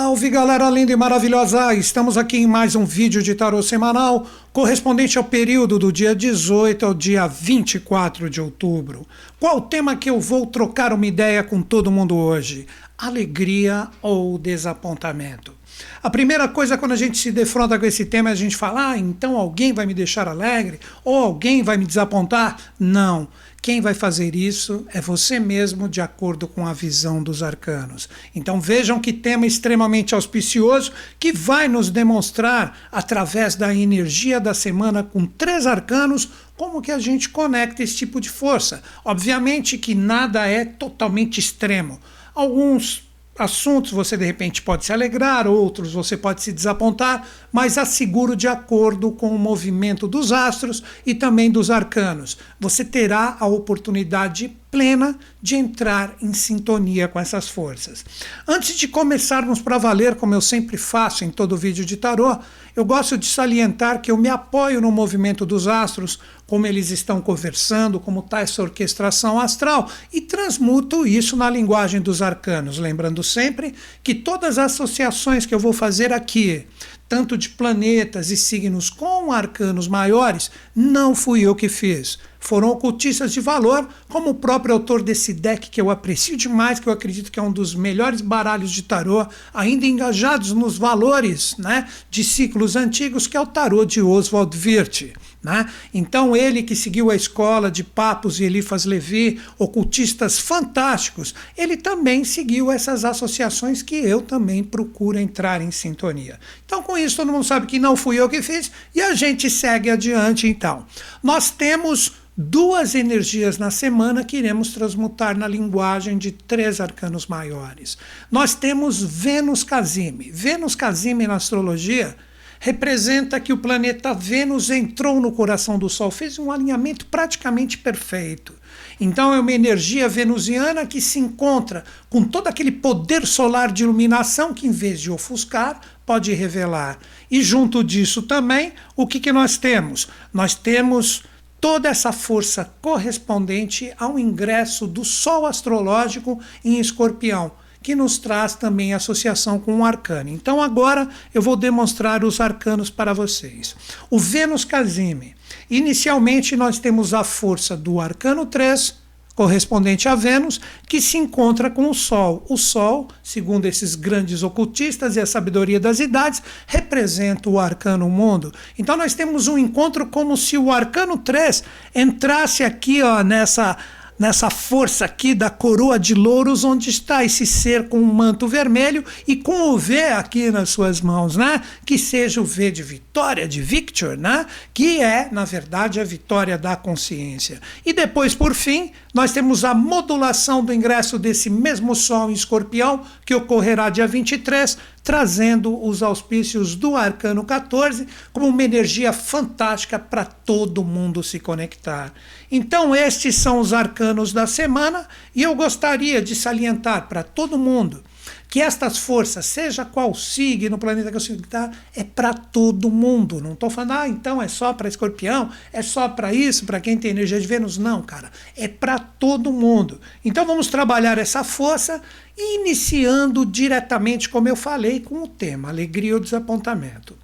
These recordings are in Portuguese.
Salve galera linda e maravilhosa! Estamos aqui em mais um vídeo de tarô semanal correspondente ao período do dia 18 ao dia 24 de outubro. Qual o tema que eu vou trocar uma ideia com todo mundo hoje? Alegria ou desapontamento? A primeira coisa quando a gente se defronta com esse tema é a gente falar, ah, então alguém vai me deixar alegre ou alguém vai me desapontar? Não. Quem vai fazer isso é você mesmo, de acordo com a visão dos arcanos. Então vejam que tema extremamente auspicioso que vai nos demonstrar, através da energia da semana com três arcanos, como que a gente conecta esse tipo de força. Obviamente que nada é totalmente extremo. Alguns assuntos você de repente pode se alegrar, outros você pode se desapontar, mas asseguro de acordo com o movimento dos astros e também dos arcanos. Você terá a oportunidade plena de entrar em sintonia com essas forças. Antes de começarmos para valer, como eu sempre faço em todo vídeo de tarô, eu gosto de salientar que eu me apoio no movimento dos astros, como eles estão conversando, como está essa orquestração astral, e transmuto isso na linguagem dos arcanos, lembrando sempre que todas as associações que eu vou fazer aqui, tanto de planetas e signos com arcanos maiores, não fui eu que fiz. Foram ocultistas de valor, como o próprio autor desse deck, que eu aprecio demais, que eu acredito que é um dos melhores baralhos de tarô, ainda engajados nos valores né, de ciclos antigos, que é o tarô de Oswald Wirth. Né? Então, ele que seguiu a escola de Papos e Elifas Levi, ocultistas fantásticos, ele também seguiu essas associações que eu também procuro entrar em sintonia. Então, com isso, todo mundo sabe que não fui eu que fiz e a gente segue adiante. Então, nós temos duas energias na semana que iremos transmutar na linguagem de três arcanos maiores. Nós temos Vênus Casime. Vênus Casime na astrologia representa que o planeta Vênus entrou no coração do Sol, fez um alinhamento praticamente perfeito. Então é uma energia venusiana que se encontra com todo aquele poder solar de iluminação que, em vez de ofuscar, pode revelar. E junto disso também, o que, que nós temos? Nós temos toda essa força correspondente ao ingresso do Sol astrológico em Escorpião que nos traz também associação com o arcano. Então agora eu vou demonstrar os arcanos para vocês. O Vênus Casime. Inicialmente nós temos a força do arcano 3, correspondente a Vênus, que se encontra com o Sol. O Sol, segundo esses grandes ocultistas e a sabedoria das idades, representa o arcano mundo. Então nós temos um encontro como se o arcano 3 entrasse aqui ó, nessa nessa força aqui da coroa de louros, onde está esse ser com um manto vermelho e com o V aqui nas suas mãos, né? Que seja o V de vitória, de Victor, né? Que é, na verdade, a vitória da consciência. E depois, por fim, nós temos a modulação do ingresso desse mesmo Sol em Escorpião, que ocorrerá dia 23, trazendo os auspícios do Arcano 14 como uma energia fantástica para todo mundo se conectar. Então, estes são os arcanos da semana e eu gostaria de salientar para todo mundo que estas forças, seja qual signo, planeta que eu está, é para todo mundo. Não estou falando, ah, então é só para escorpião, é só para isso, para quem tem energia de Vênus. Não, cara, é para todo mundo. Então vamos trabalhar essa força, iniciando diretamente, como eu falei, com o tema alegria ou desapontamento.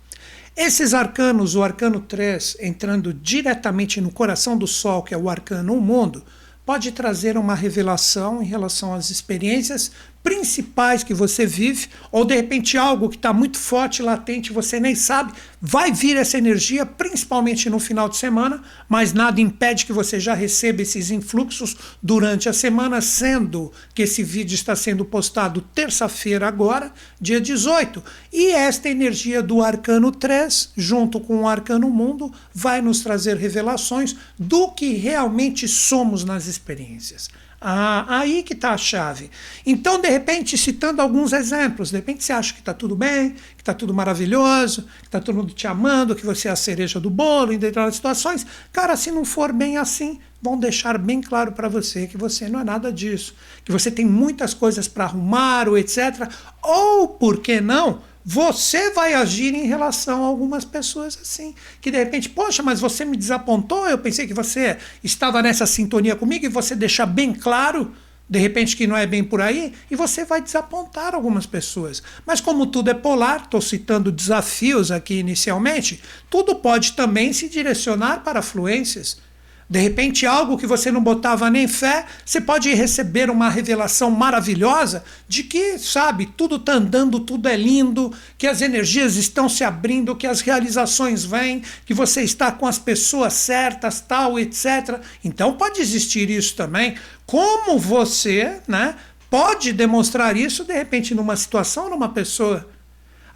Esses arcanos, o arcano 3, entrando diretamente no coração do Sol, que é o arcano 1 mundo, pode trazer uma revelação em relação às experiências principais que você vive, ou de repente algo que está muito forte, latente, você nem sabe, vai vir essa energia, principalmente no final de semana, mas nada impede que você já receba esses influxos durante a semana, sendo que esse vídeo está sendo postado terça-feira agora, dia 18. E esta energia do Arcano 3, junto com o Arcano Mundo, vai nos trazer revelações do que realmente somos nas experiências. Ah, aí que está a chave. Então, de repente, citando alguns exemplos, de repente você acha que está tudo bem, que está tudo maravilhoso, que está todo mundo te amando, que você é a cereja do bolo em determinadas situações. Cara, se não for bem assim, vão deixar bem claro para você que você não é nada disso, que você tem muitas coisas para arrumar, ou etc. Ou, por que não? Você vai agir em relação a algumas pessoas assim, que de repente, poxa, mas você me desapontou, eu pensei que você estava nessa sintonia comigo e você deixar bem claro de repente que não é bem por aí, e você vai desapontar algumas pessoas. Mas como tudo é polar, estou citando desafios aqui inicialmente, tudo pode também se direcionar para fluências. De repente, algo que você não botava nem fé, você pode receber uma revelação maravilhosa de que, sabe, tudo está andando, tudo é lindo, que as energias estão se abrindo, que as realizações vêm, que você está com as pessoas certas, tal, etc. Então pode existir isso também. Como você, né, pode demonstrar isso de repente numa situação, numa pessoa?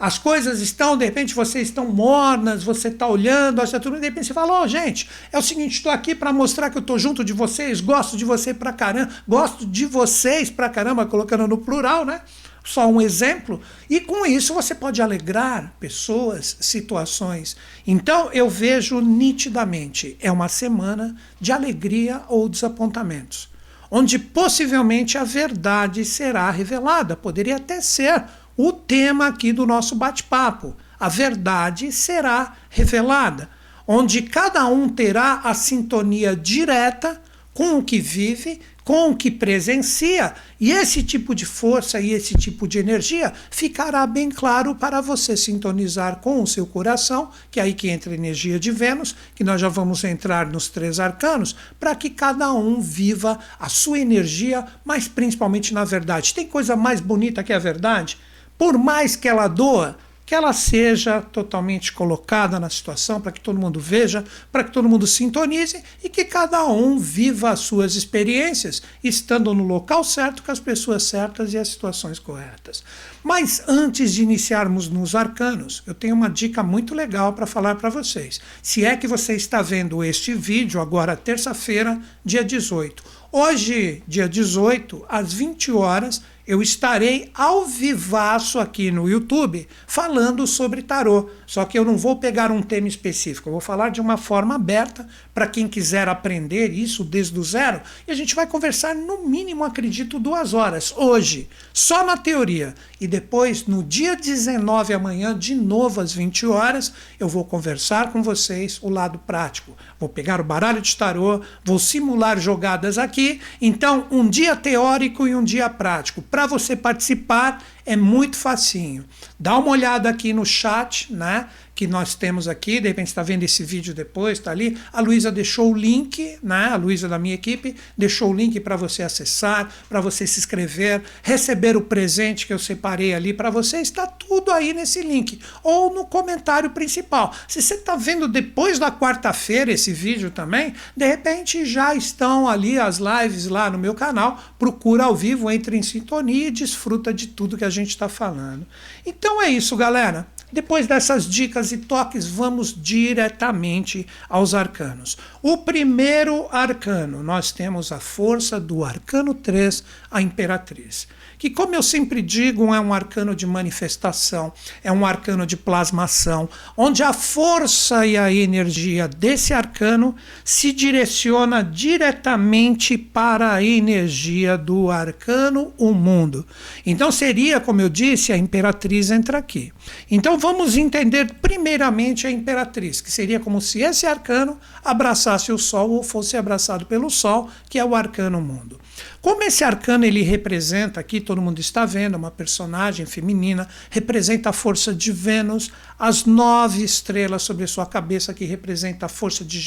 As coisas estão, de repente vocês estão mornas, você está olhando, acha tudo, de repente você fala, ô oh, gente, é o seguinte, estou aqui para mostrar que eu estou junto de vocês, gosto de você pra caramba, gosto de vocês pra caramba, colocando no plural, né? Só um exemplo, e com isso você pode alegrar pessoas, situações. Então eu vejo nitidamente, é uma semana de alegria ou desapontamentos, onde possivelmente a verdade será revelada, poderia até ser o tema aqui do nosso bate-papo. A verdade será revelada, onde cada um terá a sintonia direta com o que vive, com o que presencia, e esse tipo de força e esse tipo de energia ficará bem claro para você sintonizar com o seu coração, que é aí que entra a energia de Vênus, que nós já vamos entrar nos três arcanos, para que cada um viva a sua energia, mas principalmente na verdade. Tem coisa mais bonita que a verdade? Por mais que ela doa, que ela seja totalmente colocada na situação para que todo mundo veja, para que todo mundo sintonize e que cada um viva as suas experiências, estando no local certo, com as pessoas certas e as situações corretas. Mas antes de iniciarmos nos arcanos, eu tenho uma dica muito legal para falar para vocês. Se é que você está vendo este vídeo agora, terça-feira, dia 18. Hoje, dia 18, às 20 horas, eu estarei ao vivaço aqui no YouTube falando sobre tarô. Só que eu não vou pegar um tema específico, eu vou falar de uma forma aberta para quem quiser aprender isso desde o zero. E a gente vai conversar no mínimo, acredito, duas horas hoje, só na teoria. E depois, no dia 19 amanhã, de novo às 20 horas, eu vou conversar com vocês o lado prático. Vou pegar o baralho de tarô, vou simular jogadas aqui. Então, um dia teórico e um dia prático. Para você participar, é muito facinho. Dá uma olhada aqui no chat, né? Que nós temos aqui, de repente está vendo esse vídeo depois, está ali. A Luísa deixou o link, né? A Luísa da minha equipe deixou o link para você acessar, para você se inscrever, receber o presente que eu separei ali para você, está tudo aí nesse link ou no comentário principal. Se você está vendo depois da quarta-feira esse vídeo também, de repente já estão ali as lives lá no meu canal. Procura ao vivo, entre em sintonia e desfruta de tudo que a gente está falando. Então é isso, galera. Depois dessas dicas e toques, vamos diretamente aos arcanos. O primeiro arcano, nós temos a força do arcano 3, a Imperatriz que, como eu sempre digo, é um arcano de manifestação, é um arcano de plasmação, onde a força e a energia desse arcano se direciona diretamente para a energia do arcano, o mundo. Então seria, como eu disse, a imperatriz entra aqui. Então vamos entender primeiramente a imperatriz, que seria como se esse arcano abraçasse o sol ou fosse abraçado pelo sol, que é o arcano mundo. Como esse arcano ele representa aqui, todo mundo está vendo, uma personagem feminina, representa a força de Vênus, as nove estrelas sobre sua cabeça, que representa a força de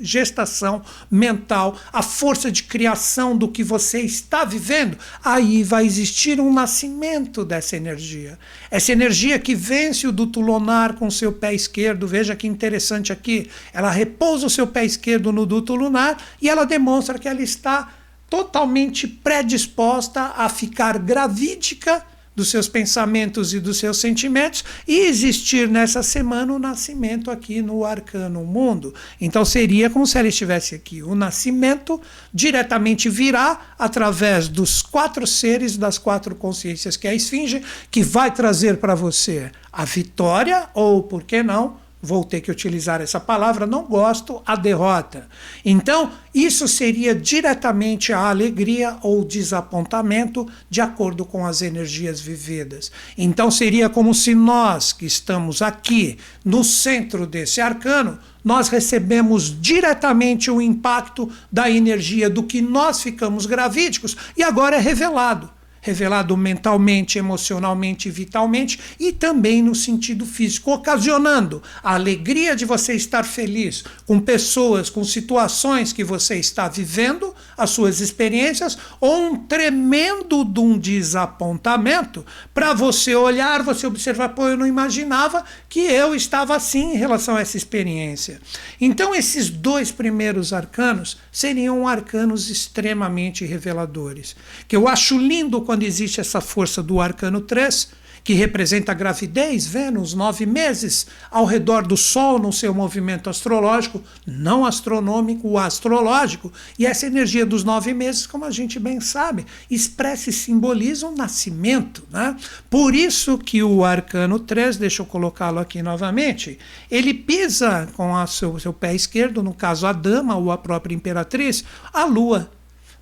gestação mental, a força de criação do que você está vivendo, aí vai existir um nascimento dessa energia. Essa energia que vence o duto lunar com seu pé esquerdo, veja que interessante aqui, ela repousa o seu pé esquerdo no duto lunar e ela demonstra que ela está totalmente predisposta a ficar gravídica dos seus pensamentos e dos seus sentimentos e existir nessa semana o nascimento aqui no arcano mundo. Então seria como se ela estivesse aqui. O nascimento diretamente virá através dos quatro seres, das quatro consciências que é a esfinge, que vai trazer para você a vitória ou, por que não, vou ter que utilizar essa palavra, não gosto, a derrota. Então, isso seria diretamente a alegria ou desapontamento, de acordo com as energias vividas. Então, seria como se nós, que estamos aqui no centro desse arcano, nós recebemos diretamente o impacto da energia do que nós ficamos gravídicos e agora é revelado revelado mentalmente, emocionalmente, vitalmente e também no sentido físico, ocasionando a alegria de você estar feliz com pessoas, com situações que você está vivendo, as suas experiências, ou um tremendo de um desapontamento para você olhar, você observar, pô, eu não imaginava que eu estava assim em relação a essa experiência. Então, esses dois primeiros arcanos seriam arcanos extremamente reveladores, que eu acho lindo quando existe essa força do arcano 3, que representa a gravidez, Vênus, nove meses, ao redor do Sol no seu movimento astrológico, não astronômico, o astrológico, e essa energia dos nove meses, como a gente bem sabe, expressa e simboliza um nascimento. Né? Por isso que o arcano 3, deixa eu colocá-lo aqui novamente, ele pisa com o seu, seu pé esquerdo, no caso a dama ou a própria imperatriz, a lua.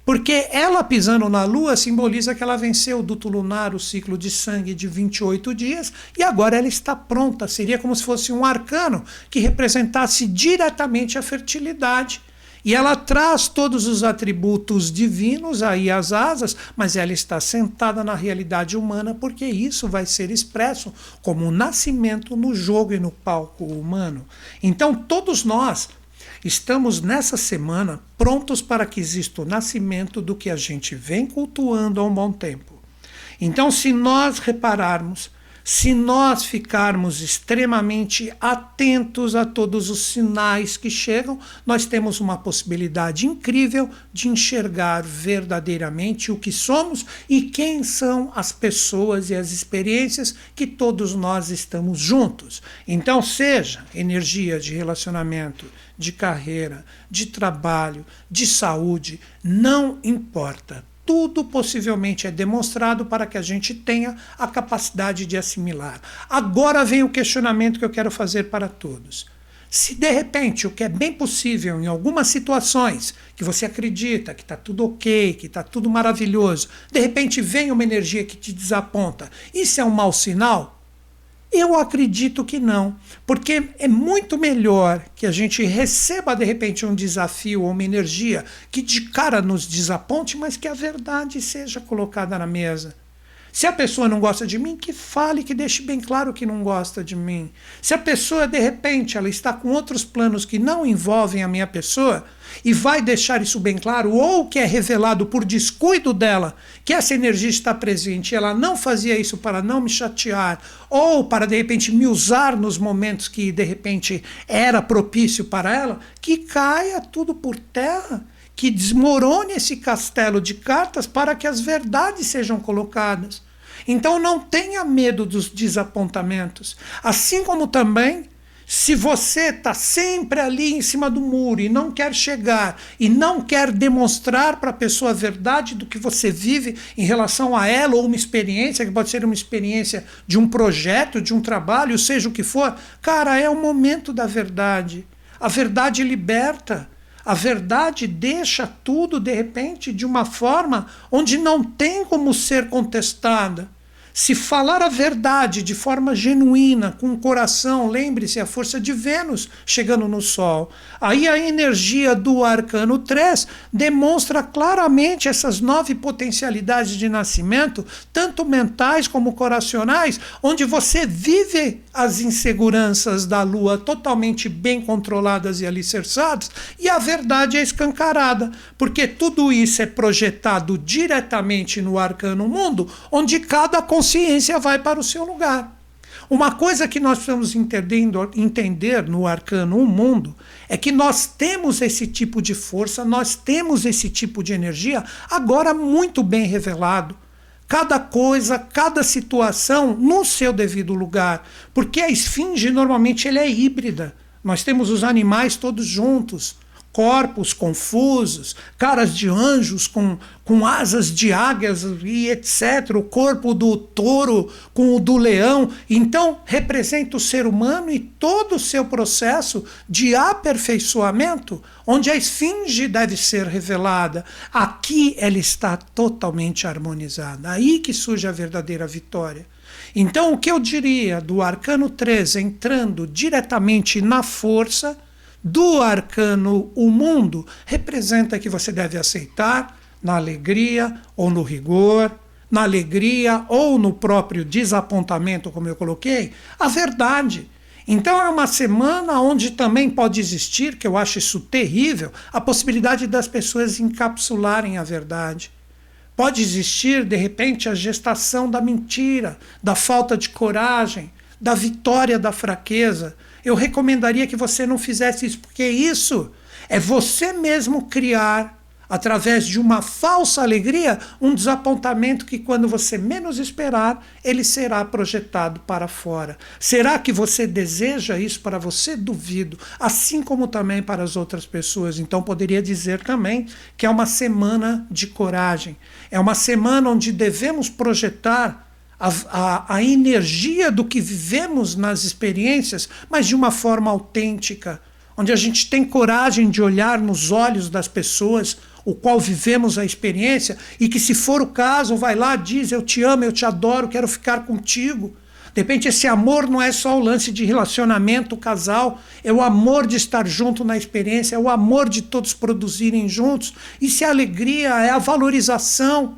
Porque ela pisando na lua simboliza que ela venceu o duto lunar, o ciclo de sangue de 28 dias, e agora ela está pronta. Seria como se fosse um arcano que representasse diretamente a fertilidade. E ela traz todos os atributos divinos aí as asas, mas ela está sentada na realidade humana porque isso vai ser expresso como um nascimento no jogo e no palco humano. Então todos nós Estamos nessa semana prontos para que exista o nascimento do que a gente vem cultuando há um bom tempo. Então, se nós repararmos, se nós ficarmos extremamente atentos a todos os sinais que chegam, nós temos uma possibilidade incrível de enxergar verdadeiramente o que somos e quem são as pessoas e as experiências que todos nós estamos juntos. Então, seja energia de relacionamento, de carreira, de trabalho, de saúde, não importa. Tudo possivelmente é demonstrado para que a gente tenha a capacidade de assimilar. Agora vem o questionamento que eu quero fazer para todos. Se de repente o que é bem possível em algumas situações que você acredita que está tudo ok, que está tudo maravilhoso, de repente vem uma energia que te desaponta, isso é um mau sinal? Eu acredito que não, porque é muito melhor que a gente receba de repente um desafio ou uma energia que de cara nos desaponte, mas que a verdade seja colocada na mesa. Se a pessoa não gosta de mim, que fale, que deixe bem claro que não gosta de mim. Se a pessoa, de repente, ela está com outros planos que não envolvem a minha pessoa e vai deixar isso bem claro, ou que é revelado por descuido dela que essa energia está presente e ela não fazia isso para não me chatear, ou para, de repente, me usar nos momentos que, de repente, era propício para ela, que caia tudo por terra que desmorone esse castelo de cartas para que as verdades sejam colocadas. Então não tenha medo dos desapontamentos. Assim como também, se você está sempre ali em cima do muro e não quer chegar e não quer demonstrar para a pessoa a verdade do que você vive em relação a ela ou uma experiência, que pode ser uma experiência de um projeto, de um trabalho, seja o que for, cara, é o momento da verdade. A verdade liberta. A verdade deixa tudo, de repente, de uma forma onde não tem como ser contestada. Se falar a verdade de forma genuína, com o coração, lembre-se, a força de Vênus chegando no Sol. Aí a energia do arcano 3 demonstra claramente essas nove potencialidades de nascimento, tanto mentais como coracionais, onde você vive as inseguranças da Lua totalmente bem controladas e alicerçadas, e a verdade é escancarada, porque tudo isso é projetado diretamente no arcano mundo, onde cada consciência vai para o seu lugar. Uma coisa que nós precisamos entender no arcano um mundo é que nós temos esse tipo de força, nós temos esse tipo de energia agora muito bem revelado. Cada coisa, cada situação no seu devido lugar. Porque a esfinge normalmente ele é híbrida. Nós temos os animais todos juntos corpos confusos, caras de anjos com, com asas de águias e etc. O corpo do touro com o do leão. Então, representa o ser humano e todo o seu processo de aperfeiçoamento, onde a esfinge deve ser revelada. Aqui ela está totalmente harmonizada. Aí que surge a verdadeira vitória. Então, o que eu diria do arcano 3 entrando diretamente na força do arcano o mundo representa que você deve aceitar na alegria ou no rigor, na alegria ou no próprio desapontamento, como eu coloquei, a verdade. Então é uma semana onde também pode existir, que eu acho isso terrível, a possibilidade das pessoas encapsularem a verdade. Pode existir, de repente, a gestação da mentira, da falta de coragem, da vitória da fraqueza. Eu recomendaria que você não fizesse isso, porque isso é você mesmo criar através de uma falsa alegria, um desapontamento que, quando você menos esperar, ele será projetado para fora. Será que você deseja isso para você? Duvido. Assim como também para as outras pessoas. Então, poderia dizer também que é uma semana de coragem. É uma semana onde devemos projetar. A, a, a energia do que vivemos nas experiências, mas de uma forma autêntica, onde a gente tem coragem de olhar nos olhos das pessoas, o qual vivemos a experiência, e que, se for o caso, vai lá, diz: Eu te amo, eu te adoro, quero ficar contigo. De repente, esse amor não é só o lance de relacionamento, casal, é o amor de estar junto na experiência, é o amor de todos produzirem juntos. Isso é alegria, é a valorização,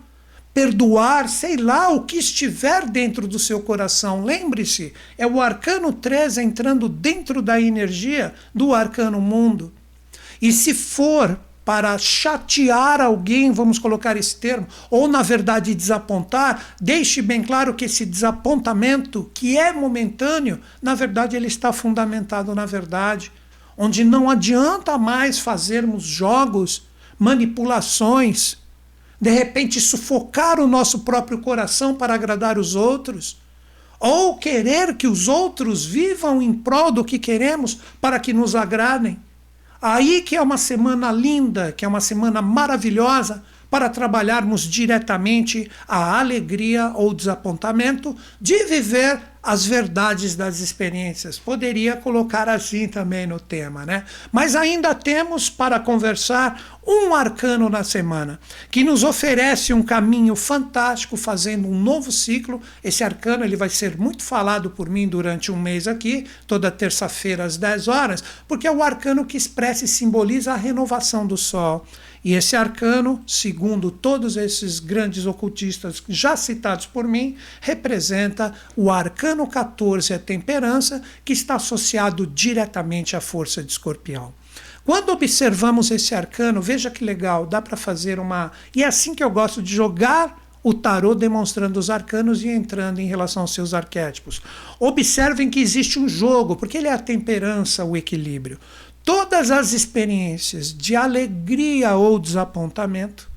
perdoar, sei lá, o que estiver dentro do seu coração. Lembre-se, é o arcano 3 entrando dentro da energia do arcano mundo. E se for para chatear alguém, vamos colocar esse termo, ou na verdade desapontar, deixe bem claro que esse desapontamento, que é momentâneo, na verdade ele está fundamentado na verdade, onde não adianta mais fazermos jogos, manipulações, de repente sufocar o nosso próprio coração para agradar os outros, ou querer que os outros vivam em prol do que queremos para que nos agradem. Aí que é uma semana linda, que é uma semana maravilhosa para trabalharmos diretamente a alegria ou desapontamento de viver as verdades das experiências. Poderia colocar assim também no tema, né? Mas ainda temos para conversar um arcano na semana, que nos oferece um caminho fantástico, fazendo um novo ciclo. Esse arcano ele vai ser muito falado por mim durante um mês aqui, toda terça-feira às 10 horas, porque é o arcano que expressa e simboliza a renovação do Sol. E esse arcano, segundo todos esses grandes ocultistas já citados por mim, representa o arcano 14, a temperança, que está associado diretamente à força de escorpião. Quando observamos esse arcano, veja que legal, dá para fazer uma. E é assim que eu gosto de jogar o tarô demonstrando os arcanos e entrando em relação aos seus arquétipos. Observem que existe um jogo, porque ele é a temperança, o equilíbrio. Todas as experiências de alegria ou desapontamento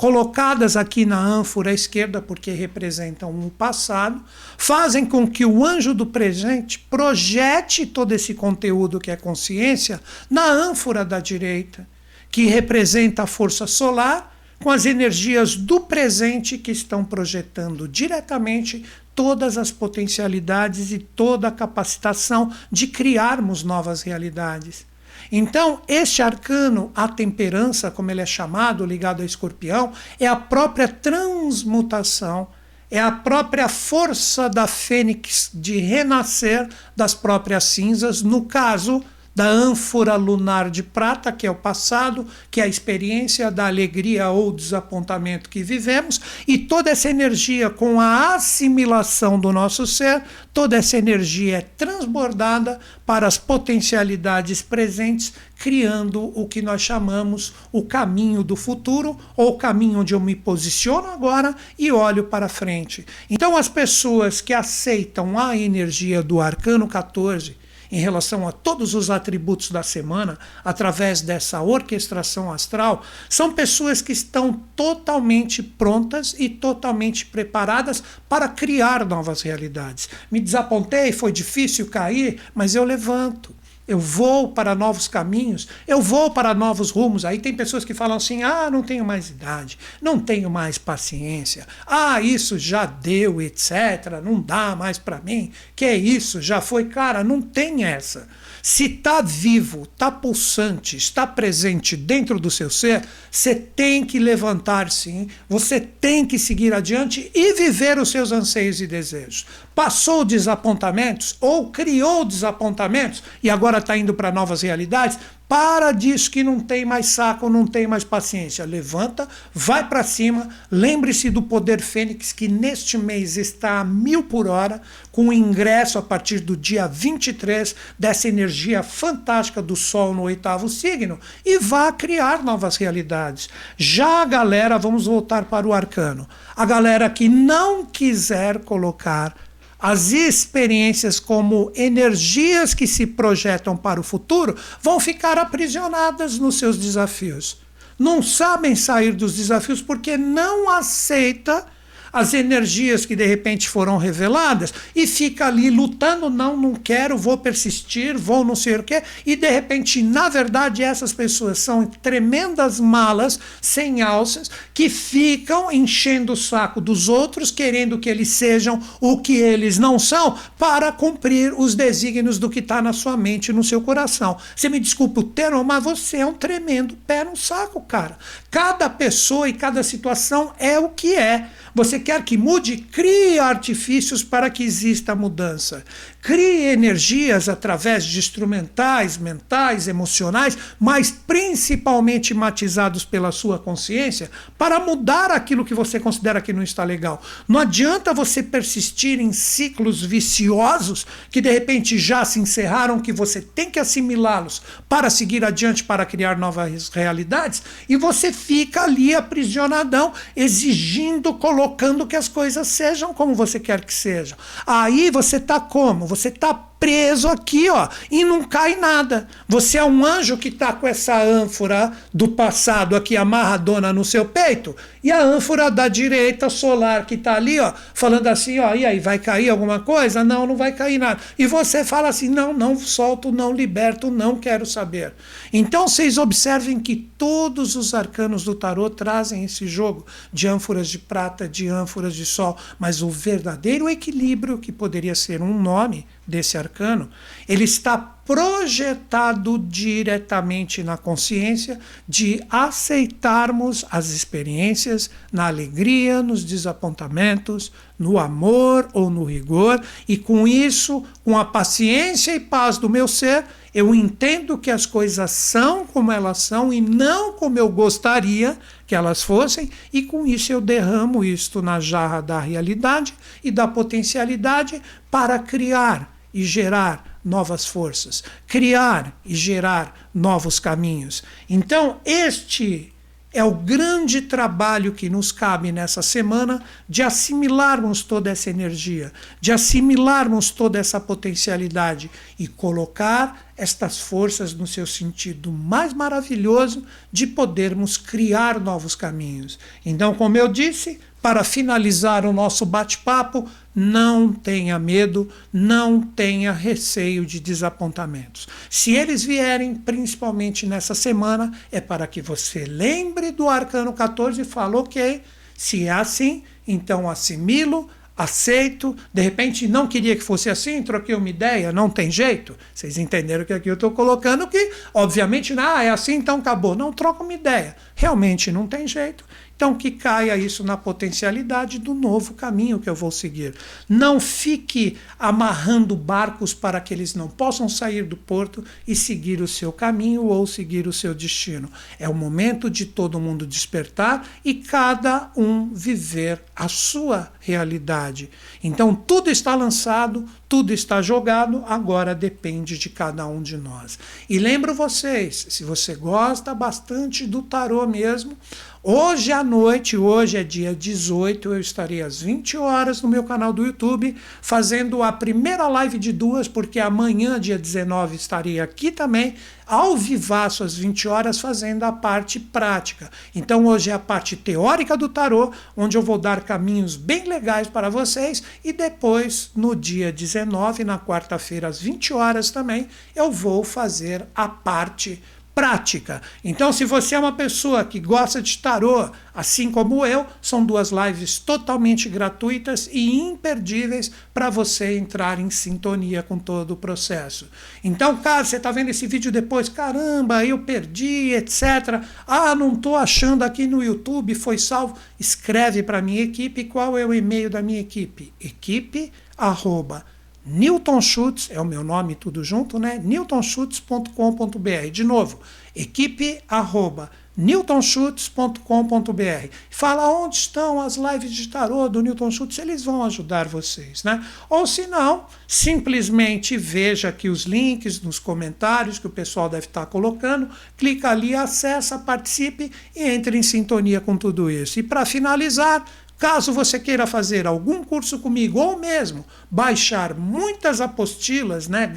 colocadas aqui na ânfora esquerda, porque representam um passado, fazem com que o anjo do presente projete todo esse conteúdo que é consciência na ânfora da direita, que representa a força solar, com as energias do presente que estão projetando diretamente todas as potencialidades e toda a capacitação de criarmos novas realidades. Então, este arcano, a temperança, como ele é chamado, ligado a escorpião, é a própria transmutação, é a própria força da fênix de renascer das próprias cinzas, no caso da ânfora lunar de prata, que é o passado, que é a experiência da alegria ou desapontamento que vivemos, e toda essa energia com a assimilação do nosso ser, toda essa energia é transbordada para as potencialidades presentes, criando o que nós chamamos o caminho do futuro, ou o caminho onde eu me posiciono agora e olho para frente. Então, as pessoas que aceitam a energia do arcano 14, em relação a todos os atributos da semana, através dessa orquestração astral, são pessoas que estão totalmente prontas e totalmente preparadas para criar novas realidades. Me desapontei, foi difícil cair, mas eu levanto. Eu vou para novos caminhos, eu vou para novos rumos. Aí tem pessoas que falam assim: ah, não tenho mais idade, não tenho mais paciência, ah, isso já deu, etc. Não dá mais para mim, que é isso, já foi. Cara, não tem essa. Se está vivo, está pulsante, está presente dentro do seu ser, você tem que levantar sim, você tem que seguir adiante e viver os seus anseios e desejos. Passou desapontamentos ou criou desapontamentos e agora está indo para novas realidades, para disso que não tem mais saco, não tem mais paciência. Levanta, vai para cima. Lembre-se do Poder Fênix, que neste mês está a mil por hora, com ingresso a partir do dia 23 dessa energia fantástica do Sol no oitavo signo, e vá criar novas realidades. Já a galera, vamos voltar para o arcano, a galera que não quiser colocar as experiências como energias que se projetam para o futuro vão ficar aprisionadas nos seus desafios. Não sabem sair dos desafios porque não aceita as energias que de repente foram reveladas e fica ali lutando, não, não quero, vou persistir, vou não sei o quê, e de repente, na verdade, essas pessoas são tremendas malas sem alças que ficam enchendo o saco dos outros, querendo que eles sejam o que eles não são, para cumprir os desígnios do que está na sua mente no seu coração. Você me desculpa o termo, mas você é um tremendo pé no saco, cara. Cada pessoa e cada situação é o que é. Você quer que mude? Crie artifícios para que exista mudança. Crie energias através de instrumentais, mentais, emocionais, mas principalmente matizados pela sua consciência, para mudar aquilo que você considera que não está legal. Não adianta você persistir em ciclos viciosos que de repente já se encerraram, que você tem que assimilá-los para seguir adiante, para criar novas realidades, e você fica ali aprisionadão, exigindo, colocando que as coisas sejam como você quer que sejam. Aí você está como? Você está preso aqui, ó, e não cai nada. Você é um anjo que está com essa ânfora do passado aqui amarradona no seu peito, e a ânfora da direita solar que está ali, ó, falando assim, ó, e aí, vai cair alguma coisa? Não, não vai cair nada. E você fala assim, não, não solto, não liberto, não quero saber. Então vocês observem que todos os arcanos do tarô trazem esse jogo de ânforas de prata, de ânforas de sol, mas o verdadeiro equilíbrio, que poderia ser um nome desse arcano, ele está projetado diretamente na consciência de aceitarmos as experiências na alegria, nos desapontamentos, no amor ou no rigor, e com isso, com a paciência e paz do meu ser, eu entendo que as coisas são como elas são e não como eu gostaria que elas fossem, e com isso eu derramo isto na jarra da realidade e da potencialidade para criar e gerar novas forças, criar e gerar novos caminhos. Então, este é o grande trabalho que nos cabe nessa semana de assimilarmos toda essa energia, de assimilarmos toda essa potencialidade e colocar estas forças no seu sentido mais maravilhoso de podermos criar novos caminhos. Então, como eu disse, para finalizar o nosso bate-papo, não tenha medo, não tenha receio de desapontamentos. Se eles vierem, principalmente nessa semana, é para que você lembre do arcano 14 e fale, ok, se é assim, então assimilo, aceito, de repente não queria que fosse assim, troquei uma ideia, não tem jeito. Vocês entenderam que aqui eu estou colocando que, obviamente, ah, é assim, então acabou. Não troca uma ideia. Realmente não tem jeito. Então, que caia isso na potencialidade do novo caminho que eu vou seguir. Não fique amarrando barcos para que eles não possam sair do porto e seguir o seu caminho ou seguir o seu destino. É o momento de todo mundo despertar e cada um viver a sua realidade. Então, tudo está lançado, tudo está jogado, agora depende de cada um de nós. E lembro vocês, se você gosta bastante do tarô mesmo, Hoje à noite, hoje é dia 18, eu estarei às 20 horas no meu canal do YouTube fazendo a primeira live de duas, porque amanhã, dia 19, estarei aqui também, ao vivaço às 20 horas, fazendo a parte prática. Então hoje é a parte teórica do tarô, onde eu vou dar caminhos bem legais para vocês, e depois, no dia 19, na quarta-feira, às 20 horas também, eu vou fazer a parte prática prática. Então, se você é uma pessoa que gosta de tarô, assim como eu, são duas lives totalmente gratuitas e imperdíveis para você entrar em sintonia com todo o processo. Então, caso você está vendo esse vídeo depois, caramba, eu perdi, etc. Ah, não estou achando aqui no YouTube, foi salvo. Escreve para minha equipe qual é o e-mail da minha equipe. Equipe arroba Newton Schutz, é o meu nome tudo junto, né? newtonschutz.com.br. De novo, equipe arroba newtonschutz.com.br. Fala onde estão as lives de tarô do Newton Schutz, eles vão ajudar vocês, né? Ou se não, simplesmente veja aqui os links nos comentários que o pessoal deve estar colocando, clica ali, acessa, participe e entre em sintonia com tudo isso. E para finalizar, Caso você queira fazer algum curso comigo ou mesmo baixar muitas apostilas, né?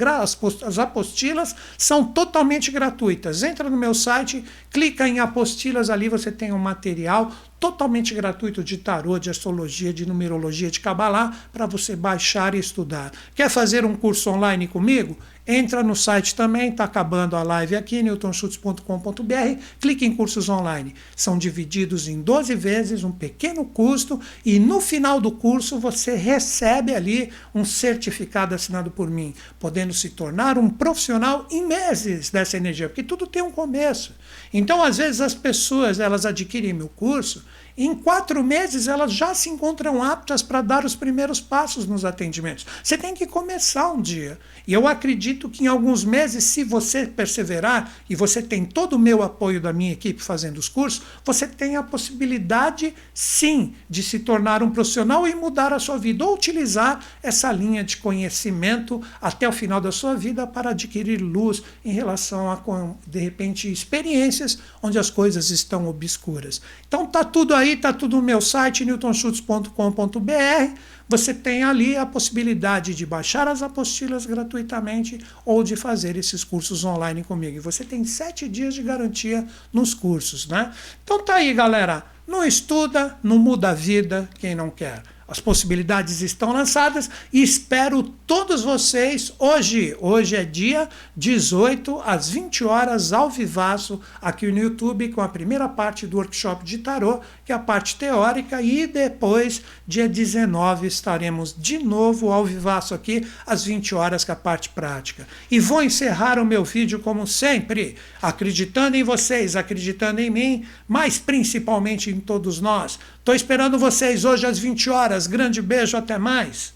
As apostilas são totalmente gratuitas. Entra no meu site, clica em apostilas ali, você tem um material totalmente gratuito de tarô, de astrologia, de numerologia, de cabalá para você baixar e estudar. Quer fazer um curso online comigo? Entra no site também, está acabando a live aqui, newtonschutz.com.br, clique em cursos online. São divididos em 12 vezes, um pequeno custo, e no final do curso você recebe ali um certificado assinado por mim, podendo se tornar um profissional em meses dessa energia, porque tudo tem um começo. Então, às vezes, as pessoas elas adquirem meu curso em quatro meses, elas já se encontram aptas para dar os primeiros passos nos atendimentos. Você tem que começar um dia. E eu acredito que em alguns meses, se você perseverar, e você tem todo o meu apoio da minha equipe fazendo os cursos, você tem a possibilidade, sim, de se tornar um profissional e mudar a sua vida, ou utilizar essa linha de conhecimento até o final da sua vida para adquirir luz em relação a, de repente, experiências onde as coisas estão obscuras. Então, tá tudo aí aí está tudo no meu site, newtonschutz.com.br. Você tem ali a possibilidade de baixar as apostilas gratuitamente ou de fazer esses cursos online comigo. E você tem sete dias de garantia nos cursos, né? Então tá aí, galera. Não estuda, não muda a vida quem não quer. As possibilidades estão lançadas e espero todos vocês hoje. Hoje é dia 18 às 20 horas ao vivaço aqui no YouTube com a primeira parte do workshop de tarô, que é a parte teórica e depois dia 19 estaremos de novo ao vivaço aqui às 20 horas com a parte prática. E vou encerrar o meu vídeo como sempre, acreditando em vocês, acreditando em mim, mas principalmente em todos nós. Estou esperando vocês hoje às 20 horas. Grande beijo, até mais.